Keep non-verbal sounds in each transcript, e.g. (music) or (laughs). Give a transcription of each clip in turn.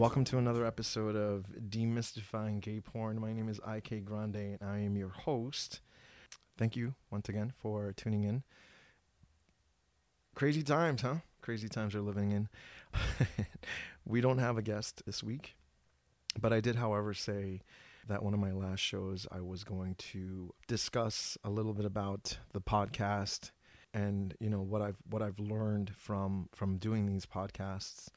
Welcome to another episode of Demystifying Gay Porn. My name is IK Grande and I am your host. Thank you once again for tuning in. Crazy times, huh? Crazy times we're living in. (laughs) we don't have a guest this week, but I did, however, say that one of my last shows I was going to discuss a little bit about the podcast and you know what I've what I've learned from from doing these podcasts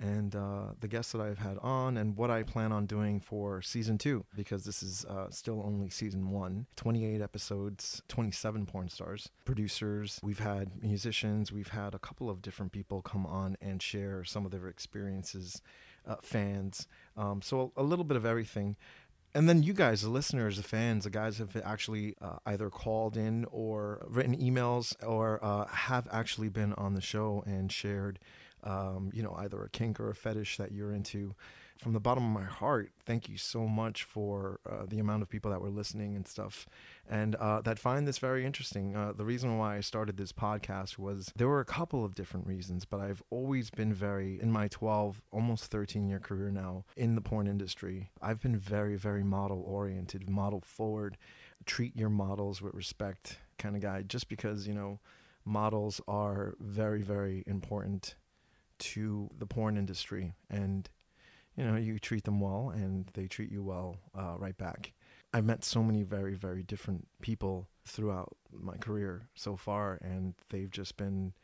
and uh, the guests that I've had on and what I plan on doing for season two because this is uh, still only season one. 28 episodes 27 porn stars producers. We've had musicians. We've had a couple of different people come on and share some of their experiences uh, fans. Um, so a little bit of everything. And then you guys, the listeners, the fans, the guys have actually uh, either called in or written emails or uh, have actually been on the show and shared, um, you know, either a kink or a fetish that you're into from the bottom of my heart, thank you so much for uh, the amount of people that were listening and stuff, and uh, that find this very interesting. Uh, the reason why I started this podcast was there were a couple of different reasons, but I've always been very, in my 12, almost 13 year career now in the porn industry, I've been very, very model oriented, model forward, treat your models with respect kind of guy, just because, you know, models are very, very important to the porn industry and you know, you treat them well and they treat you well uh, right back. I've met so many very, very different people throughout my career so far, and they've just been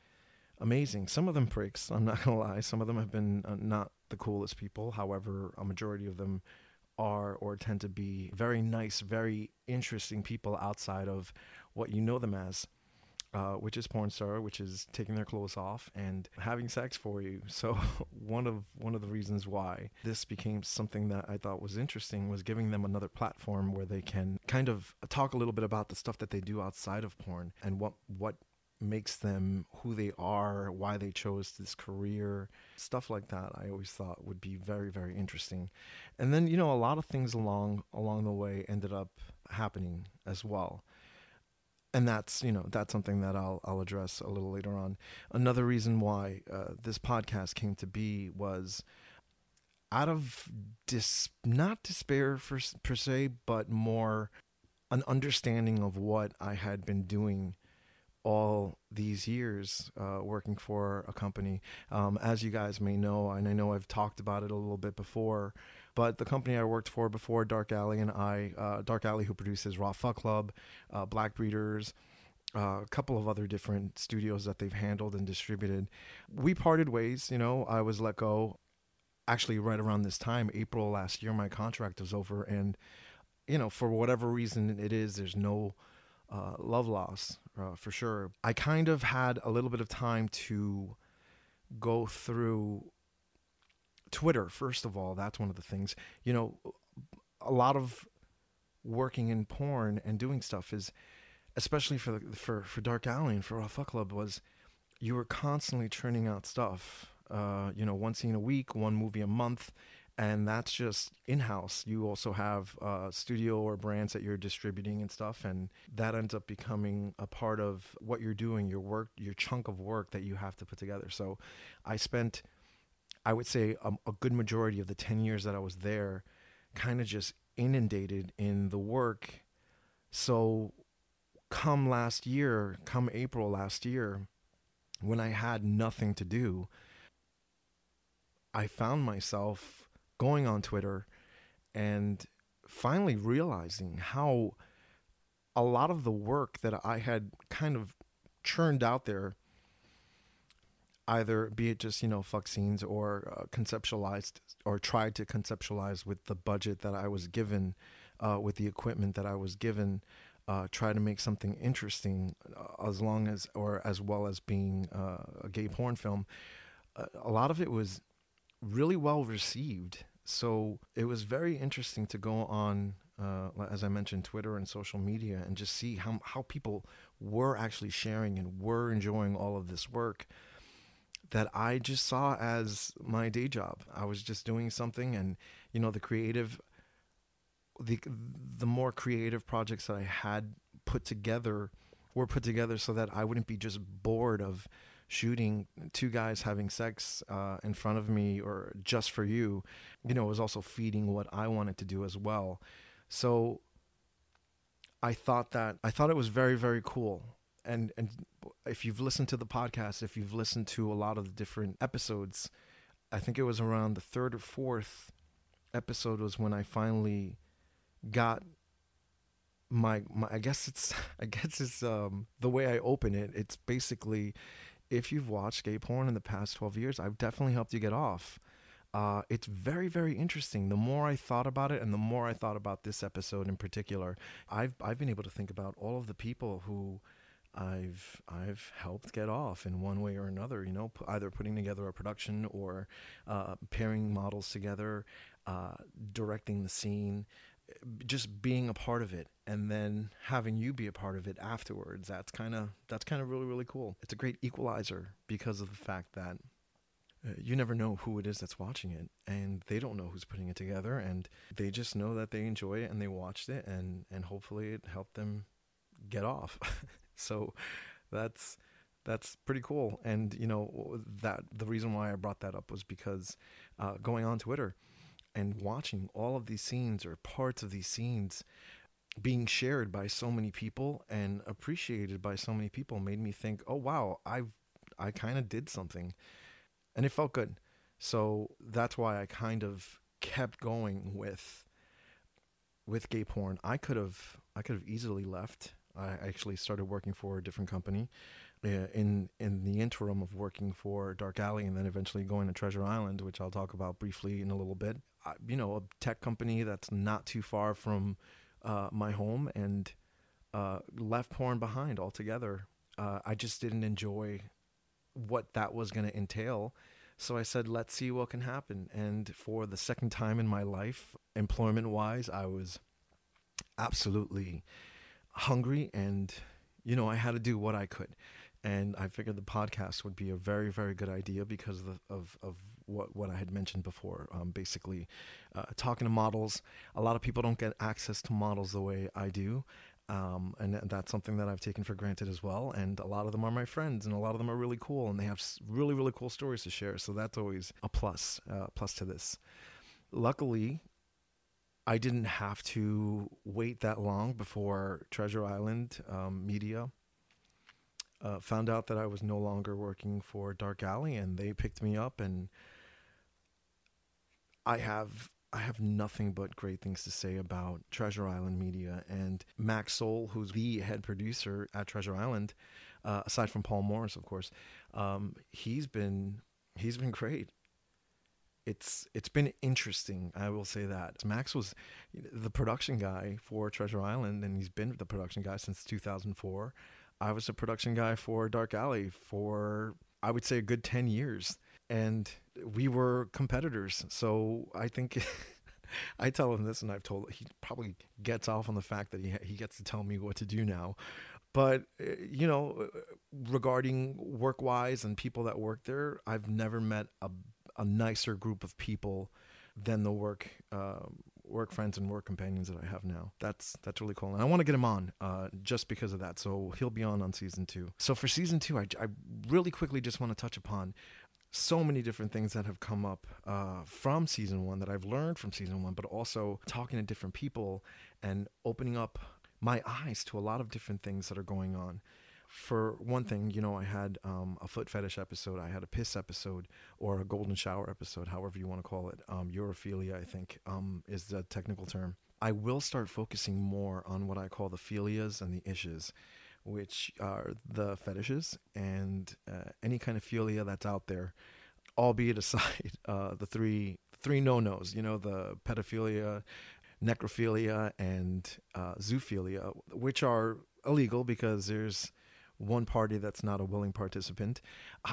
amazing. Some of them pricks, I'm not gonna lie. Some of them have been uh, not the coolest people. However, a majority of them are or tend to be very nice, very interesting people outside of what you know them as uh, which is porn star, which is taking their clothes off and having sex for you. (laughs) So one of one of the reasons why this became something that I thought was interesting was giving them another platform where they can kind of talk a little bit about the stuff that they do outside of porn and what what makes them who they are, why they chose this career, stuff like that. I always thought would be very very interesting. And then you know a lot of things along along the way ended up happening as well and that's you know that's something that I'll I'll address a little later on. Another reason why uh, this podcast came to be was out of dis not despair for, per se, but more an understanding of what I had been doing all these years uh, working for a company. Um, as you guys may know, and I know I've talked about it a little bit before, but the company I worked for before Dark Alley and I, uh, Dark Alley, who produces Raw Fuck Club, uh, Black Breeders, uh, a couple of other different studios that they've handled and distributed. We parted ways. You know, I was let go. Actually, right around this time, April last year, my contract was over, and you know, for whatever reason it is, there's no uh, love loss uh, for sure. I kind of had a little bit of time to go through Twitter, first of all, that's one of the things. You know, a lot of working in porn and doing stuff is, especially for the, for for Dark Alley and for Raw Fuck Club, was you were constantly churning out stuff. Uh, you know, one scene a week, one movie a month, and that's just in house. You also have uh, studio or brands that you're distributing and stuff, and that ends up becoming a part of what you're doing, your work, your chunk of work that you have to put together. So, I spent I would say a, a good majority of the 10 years that I was there kind of just inundated in the work. So, come last year, come April last year, when I had nothing to do, I found myself going on Twitter and finally realizing how a lot of the work that I had kind of churned out there either be it just you know fuck scenes or uh, conceptualized or tried to conceptualize with the budget that I was given, uh, with the equipment that I was given, uh, try to make something interesting, uh, as long as or as well as being uh, a gay porn film. Uh, a lot of it was really well received, so it was very interesting to go on. as I mentioned, Twitter and social media, and just see how how people were actually sharing and were enjoying all of this work that I just saw as my day job. I was just doing something and you know the creative the the more creative projects that I had put together were put together so that I wouldn't be just bored of shooting two guys having sex uh, in front of me or just for you, you know, was also feeding what I wanted to do as well. So I thought that I thought it was very very cool. And and if you've listened to the podcast, if you've listened to a lot of the different episodes, I think it was around the third or fourth episode was when I finally got my, my I guess it's (laughs) I guess it's um the way I open it. It's basically if you've watched gay porn in the past 12 years, I've definitely helped you get off. Uh, it's very, very interesting. The more I thought about it, and the more I thought about this episode in particular, I've I've been able to think about all of the people who I've I've helped get off in one way or another. You know, either putting together a production or uh, pairing models together, uh, directing the scene, just being a part of it, and then having you be a part of it afterwards. That's kind of that's kind of really really cool. It's a great equalizer because of the fact that uh, you never know who it is that's watching it and they don't know who's putting it together and they just know that they enjoy it and they watched it and and hopefully it helped them get off (laughs) (laughs) so that's that's pretty cool and you know that the reason why i brought that up was because uh, going on twitter and watching all of these scenes or parts of these scenes being shared by so many people and appreciated by so many people made me think oh wow i've i kind of did something and it felt good. So that's why I kind of kept going with with gay porn. I could have I could have easily left. I actually started working for a different company uh, in in the interim of working for Dark Alley and then eventually going to Treasure Island, which I'll talk about briefly in a little bit. I, you know, a tech company that's not too far from uh, my home and uh, left porn behind altogether. Uh, I just didn't enjoy what that was going to entail. So I said, let's see what can happen. And for the second time in my life, employment wise, I was absolutely hungry and, you know, I had to do what I could. And I figured the podcast would be a very, very good idea because of, of, of what, what I had mentioned before. Um, basically, uh, talking to models. A lot of people don't get access to models the way I do. Um, and that's something that I've taken for granted as well. And a lot of them are my friends, and a lot of them are really cool, and they have really, really cool stories to share. So that's always a plus, uh, plus to this. Luckily, I didn't have to wait that long before Treasure Island um, Media uh, found out that I was no longer working for Dark Alley, and they picked me up, and I have I have nothing but great things to say about Treasure Island Media and Max Soul, who's the head producer at Treasure Island, uh, aside from Paul Morris, of course. Um, he's been he's been great. It's it's been interesting. I will say that Max was the production guy for Treasure Island, and he's been the production guy since 2004. I was a production guy for Dark Alley for I would say a good 10 years and we were competitors. So I think (laughs) I tell him this, and I've told he probably gets off on the fact that he he gets to tell me what to do now. But uh, you know, regarding work wise and people that work there, I've never met a a nicer group of people than the work uh, work friends and work companions that I have now. That's that's really cool, and I want to get him on uh, just because of that. So he'll be on on season two. So for season two, I, I really quickly just want to touch upon so many different things that have come up uh, from season one that I've learned from season one, but also talking to different people and opening up my eyes to a lot of different things that are going on. For one thing, you know, I had um, a foot fetish episode, I had a piss episode, or a golden shower episode, however you want to call it. Um, urophilia, I think, um, is the technical term. I will start focusing more on what I call the philias and the ishes which are the fetishes and uh, any kind of philia that's out there, albeit aside (laughs) uh, the three three no nos. You know, the pedophilia, necrophilia, and uh, zoophilia, which are illegal because there's one party that's not a willing participant.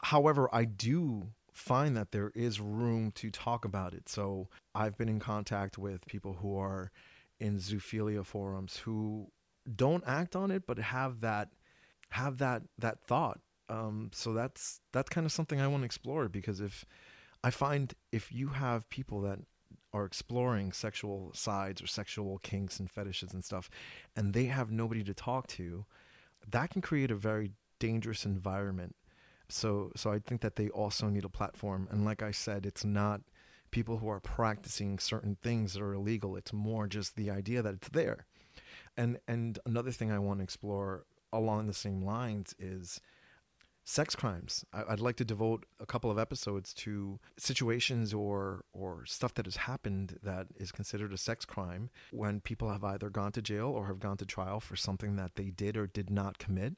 However, I do find that there is room to talk about it. So I've been in contact with people who are in zoophilia forums who don't act on it, but have that have that that thought. Um, so that's that's kind of something I want to explore because if I find if you have people that are exploring sexual sides or sexual kinks and fetishes and stuff, and they have nobody to talk to, that can create a very dangerous environment So so I think that they also need a platform. And like I said, it's not people who are practicing certain things that are illegal. It's more just the idea that it's there. And and another thing I want to explore along the same lines is sex crimes. I, would like to devote a couple of episodes to situations or or stuff that has happened that is considered a sex crime when people have either gone to jail or have gone to trial for something that they did or did not commit.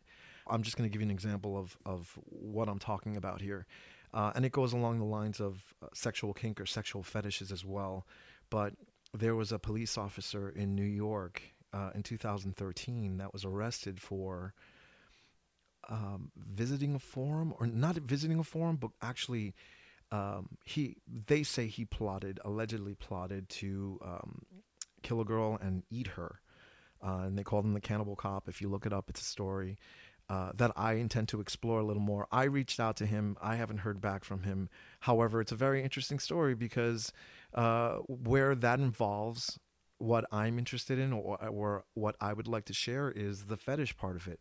I'm just going to give you an example of of what I'm talking about here, uh, and it goes along the lines of uh, sexual kink or sexual fetishes as well. But there was a police officer in New York uh, in 2013 that was arrested for um, visiting a forum, or not visiting a forum, but actually, um, he they say he plotted, allegedly plotted to um, kill a girl and eat her, uh, and they called him the cannibal cop. If you look it up, it's a story. Uh, that I intend to explore a little more. I reached out to him. I haven't heard back from him. However, it's a very interesting story because uh, where that involves what I'm interested in or, or, what I would like to share is the fetish part of it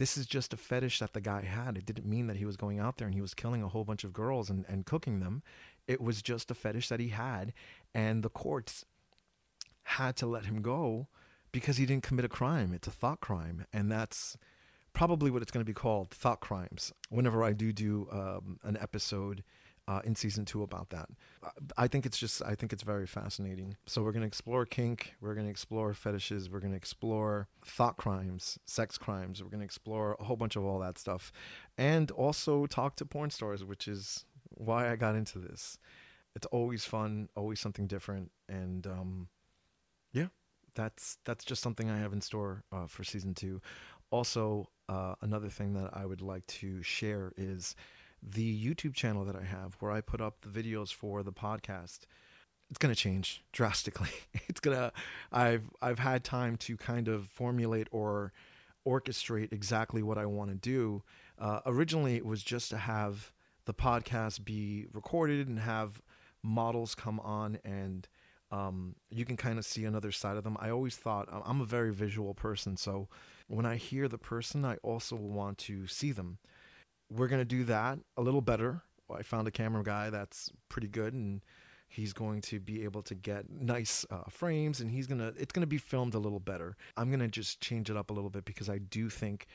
this is just a fetish that the guy had. It didn't mean that he was going out there and he was killing a whole bunch of girls and, and cooking them. It was just a fetish that he had. And the courts had to let him go because he didn't commit a crime. It's a thought crime. And that's probably what it's going to be called thought crimes. Whenever I do do um, an episode uh, in season two about that. I think it's just, I think it's very fascinating. So we're going to explore kink, we're going to explore fetishes, we're going to explore thought crimes, sex crimes, we're going to explore a whole bunch of all that stuff, and also talk to porn stars, which is why I got into this. It's always fun, always something different, and um, yeah, that's that's just something I have in store uh, for season two. Also, uh, another thing that I would like to share is the YouTube channel that I have where I put up the videos for the podcast it's going to change (laughs) drastically. It's going to I've I've had time to kind of formulate or orchestrate exactly what I want to do. Uh, originally it was just to have the podcast be recorded and have models come on and um, you can kind of see another side of them. I always thought I'm a very visual person, so when I hear the person, I also want to see them we're going to do that a little better. I found a camera guy that's pretty good and he's going to be able to get nice uh, frames and he's going to it's going to be filmed a little better. I'm going to just change it up a little bit because I do think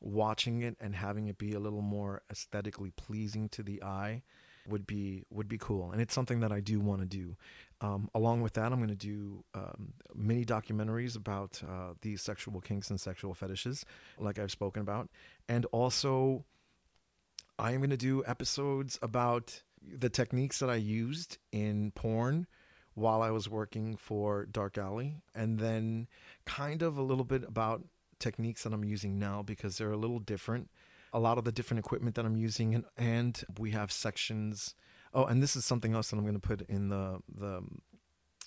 watching it and having it be a little more aesthetically pleasing to the eye would be would be cool and it's something that I do want to do. Um, along with that, I'm going to do um, mini documentaries about uh, these sexual kinks and sexual fetishes, like I've spoken about, and also I am going to do episodes about the techniques that I used in porn while I was working for Dark Alley, and then kind of a little bit about techniques that I'm using now because they're a little different. A lot of the different equipment that I'm using, and, and we have sections. Oh, and this is something else that I'm going to put in the the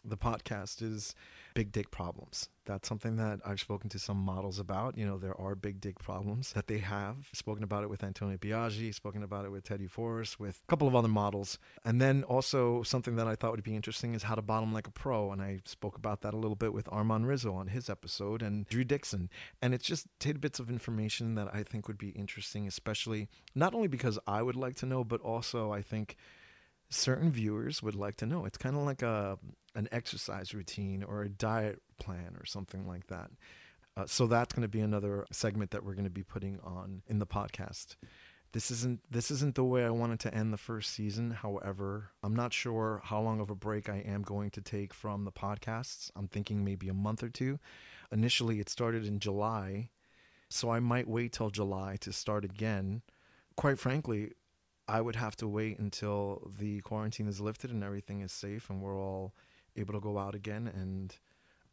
the podcast is big dick problems. That's something that I've spoken to some models about. You know, there are big dick problems that they have. Spoken about it with Antonio Biaggi, spoken about it with Teddy Forrest, with a couple of other models. And then also something that I thought would be interesting is how to bottom like a pro. And I spoke about that a little bit with Armand Rizzo on his episode and Drew Dixon. And it's just tidbits of information that I think would be interesting, especially not only because I would like to know, but also I think certain viewers would like to know. It's kind of like a an exercise routine or a diet plan or something like that. Uh, so that's going to be another segment that we're going to be putting on in the podcast. This isn't this isn't the way I wanted to end the first season. However, I'm not sure how long of a break I am going to take from the podcasts. I'm thinking maybe a month or two. Initially, it started in July, so I might wait till July to start again. Quite frankly, I would have to wait until the quarantine is lifted and everything is safe and we're all able to go out again and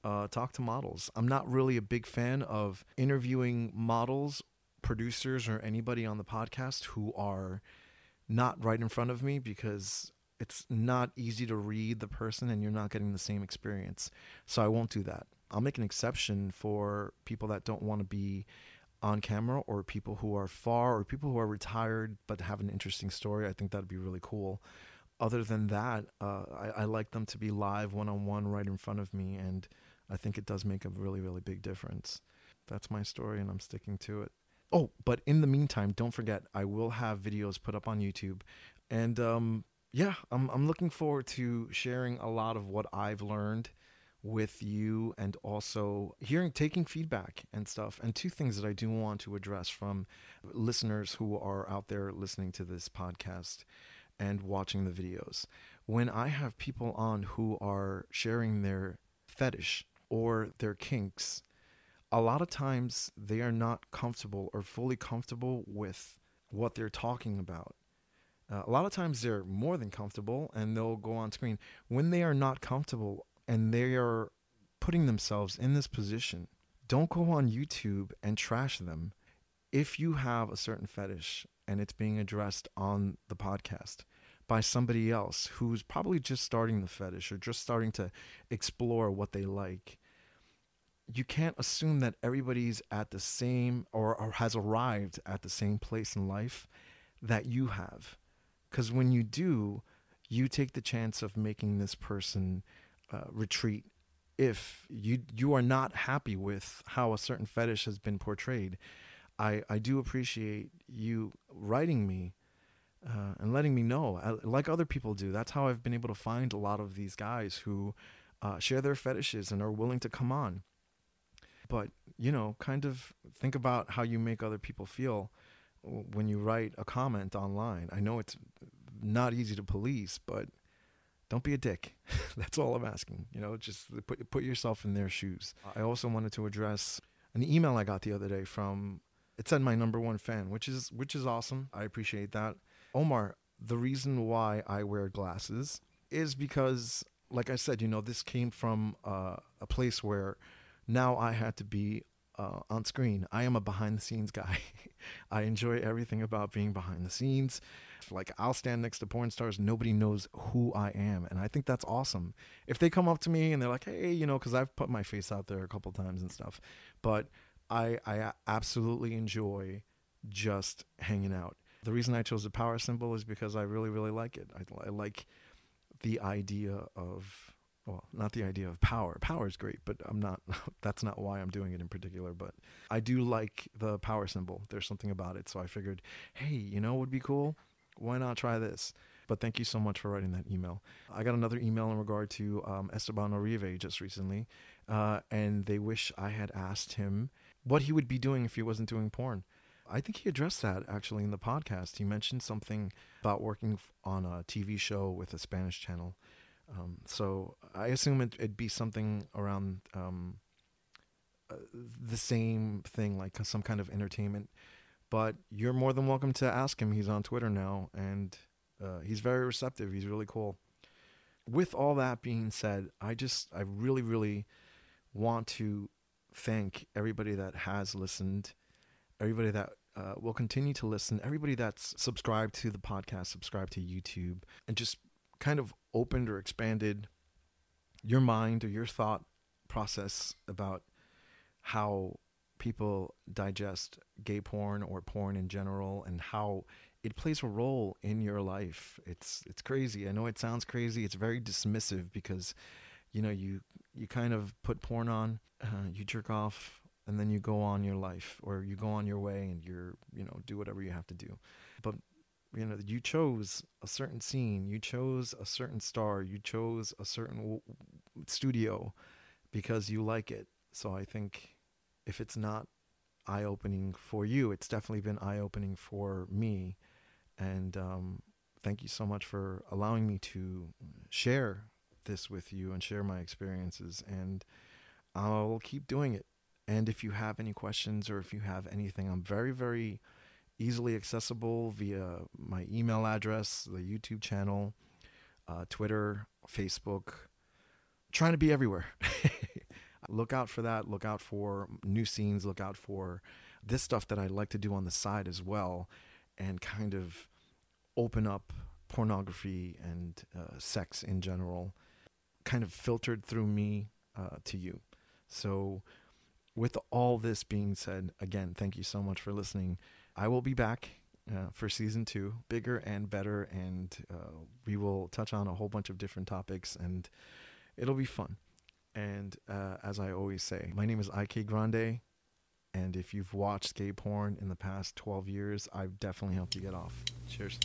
uh, talk to models. I'm not really a big fan of interviewing models, producers, or anybody on the podcast who are not right in front of me because it's not easy to read the person and you're not getting the same experience. So I won't do that. I'll make an exception for people that don't want to be on camera or people who are far or people who are retired but have an interesting story. I think that'd be really cool. Other than that, uh, I, I, like them to be live one on one right in front of me, and I think it does make a really, really big difference. That's my story, and I'm sticking to it. Oh, but in the meantime, don't forget I will have videos put up on YouTube, and um, yeah, I'm I'm looking forward to sharing a lot of what I've learned with you and also hearing taking feedback and stuff and two things that I do want to address from listeners who are out there listening to this podcast and watching the videos when I have people on who are sharing their fetish or their kinks a lot of times they are not comfortable or fully comfortable with what they're talking about uh, a lot of times they're more than comfortable and they'll go on screen. When they are not comfortable and they are putting themselves in this position, don't go on YouTube and trash them. If you have a certain fetish and it's being addressed on the podcast by somebody else who's probably just starting the fetish or just starting to explore what they like, you can't assume that everybody's at the same or, or has arrived at the same place in life that you have because when you do, you take the chance of making this person uh, retreat if you you are not happy with how a certain fetish has been portrayed. I, I do appreciate you writing me uh, and letting me know, I, like other people do. That's how I've been able to find a lot of these guys who uh, share their fetishes and are willing to come on. But, you know, kind of think about how you make other people feel when you write a comment online. I know it's not easy to police, but don't be a dick. (laughs) That's all I'm asking. You know, just put put yourself in their shoes. I also wanted to address an email I got the other day from it said my number one fan, which is which is awesome. I appreciate that. Omar, the reason why I wear glasses is because like I said, you know, this came from uh, a place where now I had to be uh, on screen. I am a behind the scenes guy. (laughs) I enjoy everything about being behind the scenes. Like I'll stand next to porn stars, nobody knows who I am, and I think that's awesome. If they come up to me and they're like, "Hey, you know," because I've put my face out there a couple times and stuff, but I I absolutely enjoy just hanging out. The reason I chose the power symbol is because I really really like it. I, I like the idea of well, not the idea of power. Power is great, but I'm not. (laughs) That's not why I'm doing it in particular. But I do like the power symbol. There's something about it, so I figured, hey, you know, what would be cool? Why not try this? But thank you so much for writing that email. I got another email in regard to um, Esteban Orive just recently, uh, and they wish I had asked him what he would be doing if he wasn't doing porn. I think he addressed that actually in the podcast. He mentioned something about working on a TV show with a Spanish channel um, so I assume it, would be something around um, uh, the same thing, like some kind of entertainment. But you're more than welcome to ask him. He's on Twitter now, and uh, he's very receptive. He's really cool. With all that being said, I just, I really, really want to thank everybody that has listened, everybody that uh, will continue to listen, everybody that's subscribed to the podcast, subscribed to YouTube, and just kind of opened or expanded your mind or your thought process about how people digest gay porn or porn in general and how it plays a role in your life. It's it's crazy. I know it sounds crazy. It's very dismissive because you know you you kind of put porn on, uh, you jerk off, and then you go on your life or you go on your way and you're you know do whatever you have to do. But you know you chose a certain scene you chose a certain star you chose a certain w- studio because you like it so i think if it's not eye opening for you it's definitely been eye opening for me and um, thank you so much for allowing me to share this with you and share my experiences and i'll keep doing it and if you have any questions or if you have anything i'm very very easily accessible via my email address, the YouTube channel, uh, Twitter, Facebook. trying to be everywhere. (laughs) look out for that. Look out for new scenes. Look out for this stuff that I like to do on the side as well, and kind of open up pornography and uh, sex in general, kind of filtered through me uh, to you. So, with all this being said, again, thank you so much for listening. I will be back uh, for season two, bigger and better, and uh, we will touch on a whole bunch of different topics, and it'll be fun. And uh, as I always say, my name is IK Grande, And if you've watched skate porn in the past 12 years, I've definitely helped you get off. Cheers.